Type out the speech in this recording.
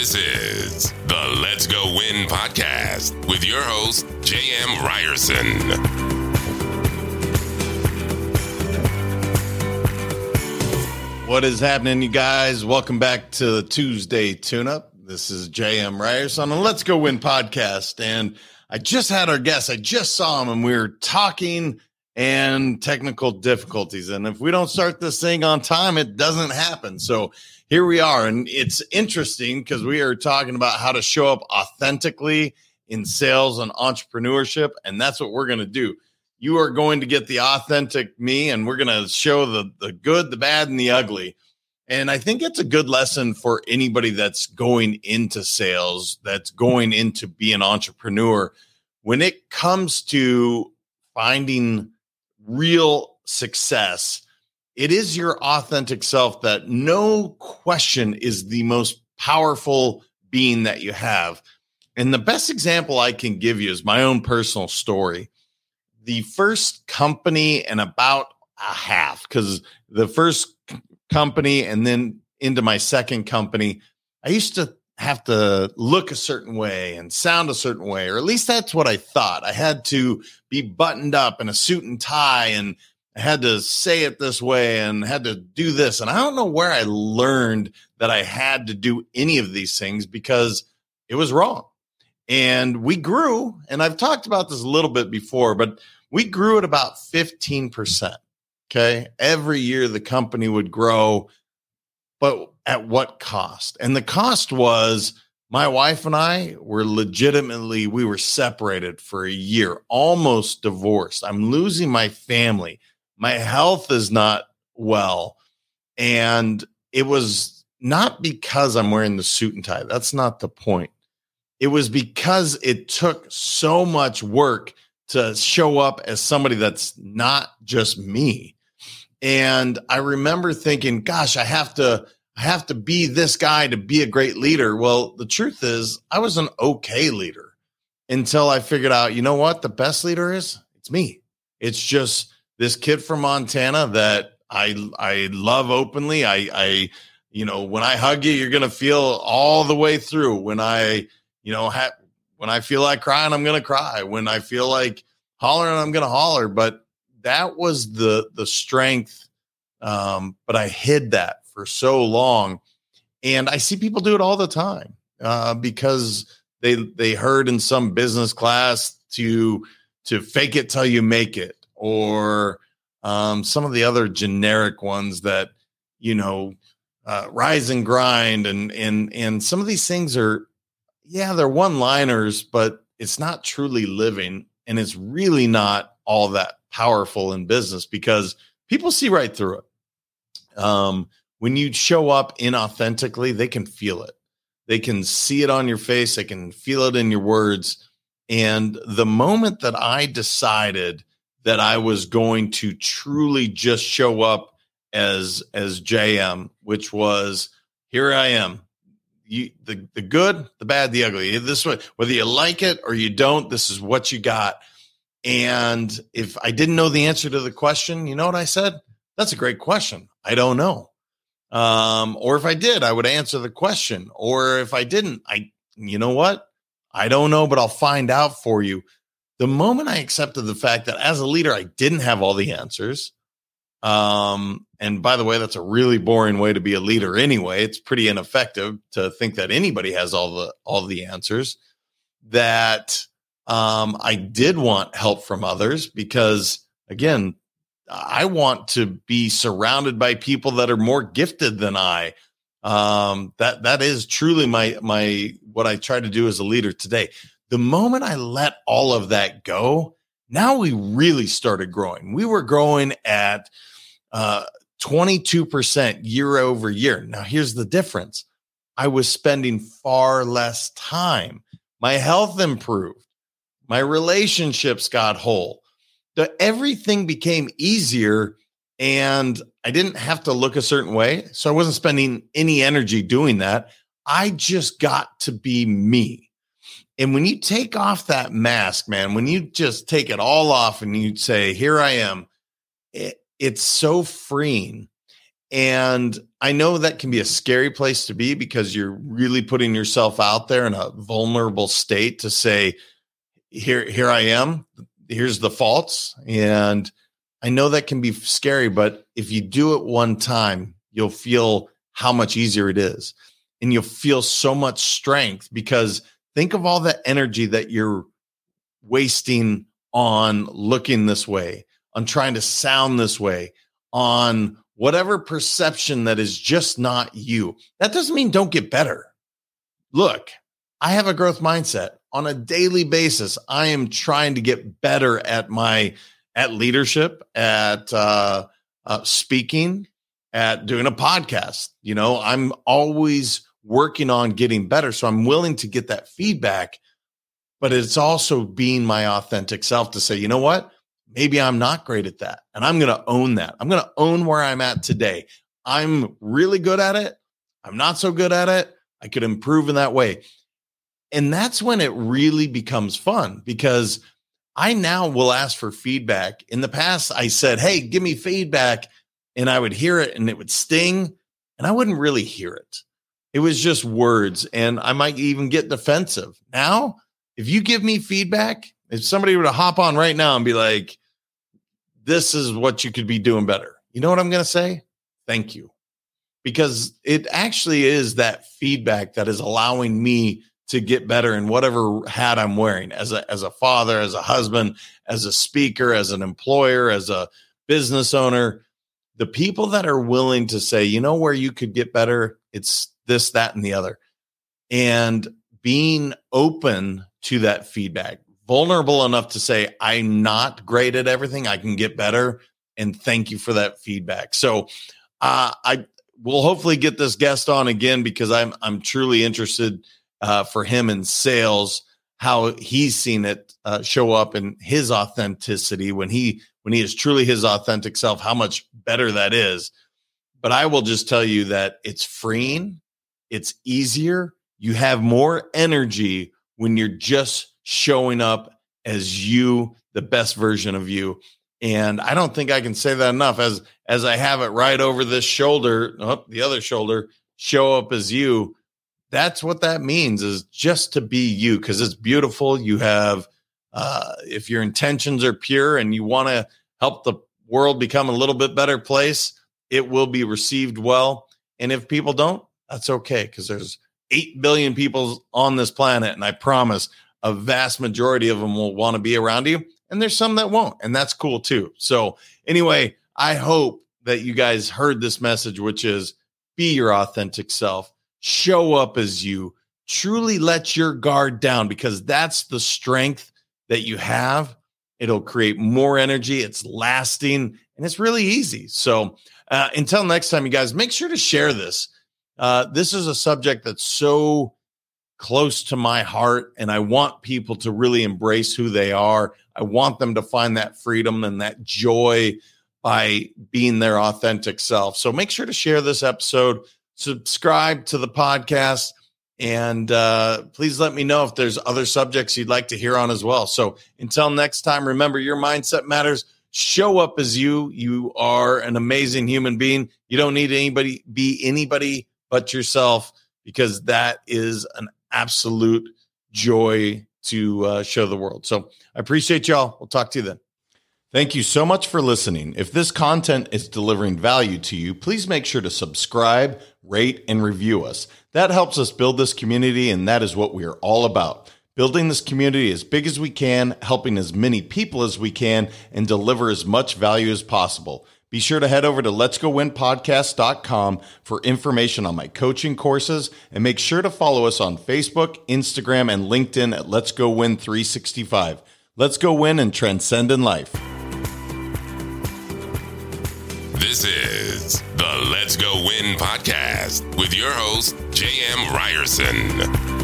This is the Let's Go Win podcast with your host, J.M. Ryerson. What is happening, you guys? Welcome back to the Tuesday Tune Up. This is J.M. Ryerson on the Let's Go Win podcast. And I just had our guest. I just saw him and we were talking and technical difficulties. And if we don't start this thing on time, it doesn't happen. So here we are. And it's interesting because we are talking about how to show up authentically in sales and entrepreneurship. And that's what we're going to do. You are going to get the authentic me, and we're going to show the, the good, the bad, and the ugly. And I think it's a good lesson for anybody that's going into sales, that's going into be an entrepreneur. When it comes to finding real success, it is your authentic self that no question is the most powerful being that you have. And the best example I can give you is my own personal story. The first company and about a half, because the first company and then into my second company, I used to have to look a certain way and sound a certain way, or at least that's what I thought. I had to be buttoned up in a suit and tie and I had to say it this way and had to do this. And I don't know where I learned that I had to do any of these things because it was wrong. And we grew, and I've talked about this a little bit before, but we grew at about 15%. Okay. Every year the company would grow, but at what cost? And the cost was my wife and I were legitimately, we were separated for a year, almost divorced. I'm losing my family. My health is not well. And it was not because I'm wearing the suit and tie. That's not the point. It was because it took so much work to show up as somebody that's not just me. And I remember thinking, gosh, I have to I have to be this guy to be a great leader. Well, the truth is, I was an okay leader until I figured out, you know what? The best leader is? It's me. It's just this kid from Montana that I I love openly. I I you know, when I hug you, you're to feel all the way through. When I, you know, ha- when I feel like crying, I'm to cry. When I feel like hollering, I'm to holler. But that was the the strength um, but I hid that for so long, and I see people do it all the time uh, because they they heard in some business class to to fake it till you make it, or um, some of the other generic ones that you know uh, rise and grind, and and and some of these things are yeah they're one liners, but it's not truly living, and it's really not all that powerful in business because people see right through it um, when you show up inauthentically, they can feel it. They can see it on your face. They can feel it in your words. And the moment that I decided that I was going to truly just show up as as JM, which was here I am. You, the the good, the bad, the ugly. This way, whether you like it or you don't, this is what you got. And if I didn't know the answer to the question, you know what I said? That's a great question. I don't know. Um, or if I did, I would answer the question. Or if I didn't, I, you know what? I don't know, but I'll find out for you. The moment I accepted the fact that as a leader, I didn't have all the answers. Um, and by the way, that's a really boring way to be a leader anyway. It's pretty ineffective to think that anybody has all the all the answers. That um, I did want help from others because again, I want to be surrounded by people that are more gifted than I. Um, that that is truly my my what I try to do as a leader today. The moment I let all of that go, now we really started growing. We were growing at uh, 22% year over year. Now, here's the difference I was spending far less time. My health improved, my relationships got whole the everything became easier and I didn't have to look a certain way. So I wasn't spending any energy doing that. I just got to be me. And when you take off that mask, man, when you just take it all off and you say, Here I am, it, it's so freeing. And I know that can be a scary place to be because you're really putting yourself out there in a vulnerable state to say, here, here I am. Here's the faults. And I know that can be scary, but if you do it one time, you'll feel how much easier it is. And you'll feel so much strength because think of all the energy that you're wasting on looking this way, on trying to sound this way, on whatever perception that is just not you. That doesn't mean don't get better. Look, I have a growth mindset on a daily basis. I am trying to get better at my at leadership, at uh, uh, speaking, at doing a podcast. You know, I'm always working on getting better, so I'm willing to get that feedback. But it's also being my authentic self to say, you know what? maybe I'm not great at that. And I'm going to own that. I'm going to own where I'm at today. I'm really good at it. I'm not so good at it. I could improve in that way. And that's when it really becomes fun because I now will ask for feedback. In the past, I said, Hey, give me feedback. And I would hear it and it would sting and I wouldn't really hear it. It was just words and I might even get defensive. Now, if you give me feedback, if somebody were to hop on right now and be like, this is what you could be doing better. You know what I'm going to say? Thank you. Because it actually is that feedback that is allowing me to get better in whatever hat I'm wearing as a as a father, as a husband, as a speaker, as an employer, as a business owner. The people that are willing to say, you know where you could get better, it's this, that, and the other. And being open to that feedback, vulnerable enough to say, I'm not great at everything. I can get better. And thank you for that feedback. So uh, I will hopefully get this guest on again because I'm I'm truly interested uh, for him in sales, how he's seen it uh, show up in his authenticity when he when he is truly his authentic self, how much better that is. But I will just tell you that it's freeing, it's easier, you have more energy when you're just showing up as you, the best version of you. And I don't think I can say that enough as as I have it right over this shoulder, oh, the other shoulder, show up as you. That's what that means is just to be you because it's beautiful. You have uh, if your intentions are pure and you want to help the world become a little bit better place, it will be received well. And if people don't, that's okay because there's 8 billion people on this planet. And I promise a vast majority of them will want to be around you and there's some that won't and that's cool too so anyway i hope that you guys heard this message which is be your authentic self show up as you truly let your guard down because that's the strength that you have it'll create more energy it's lasting and it's really easy so uh, until next time you guys make sure to share this uh, this is a subject that's so close to my heart and I want people to really embrace who they are. I want them to find that freedom and that joy by being their authentic self. So make sure to share this episode, subscribe to the podcast, and uh, please let me know if there's other subjects you'd like to hear on as well. So until next time, remember your mindset matters. Show up as you. You are an amazing human being. You don't need anybody be anybody but yourself because that is an absolute joy to uh, show the world. So I appreciate y'all. We'll talk to you then. Thank you so much for listening. If this content is delivering value to you, please make sure to subscribe, rate, and review us. That helps us build this community, and that is what we are all about. Building this community as big as we can, helping as many people as we can, and deliver as much value as possible. Be sure to head over to letsgowinpodcast.com for information on my coaching courses and make sure to follow us on Facebook, Instagram, and LinkedIn at Let's Go Win 365. Let's go win and transcend in life. This is the Let's Go Win podcast with your host, J.M. Ryerson.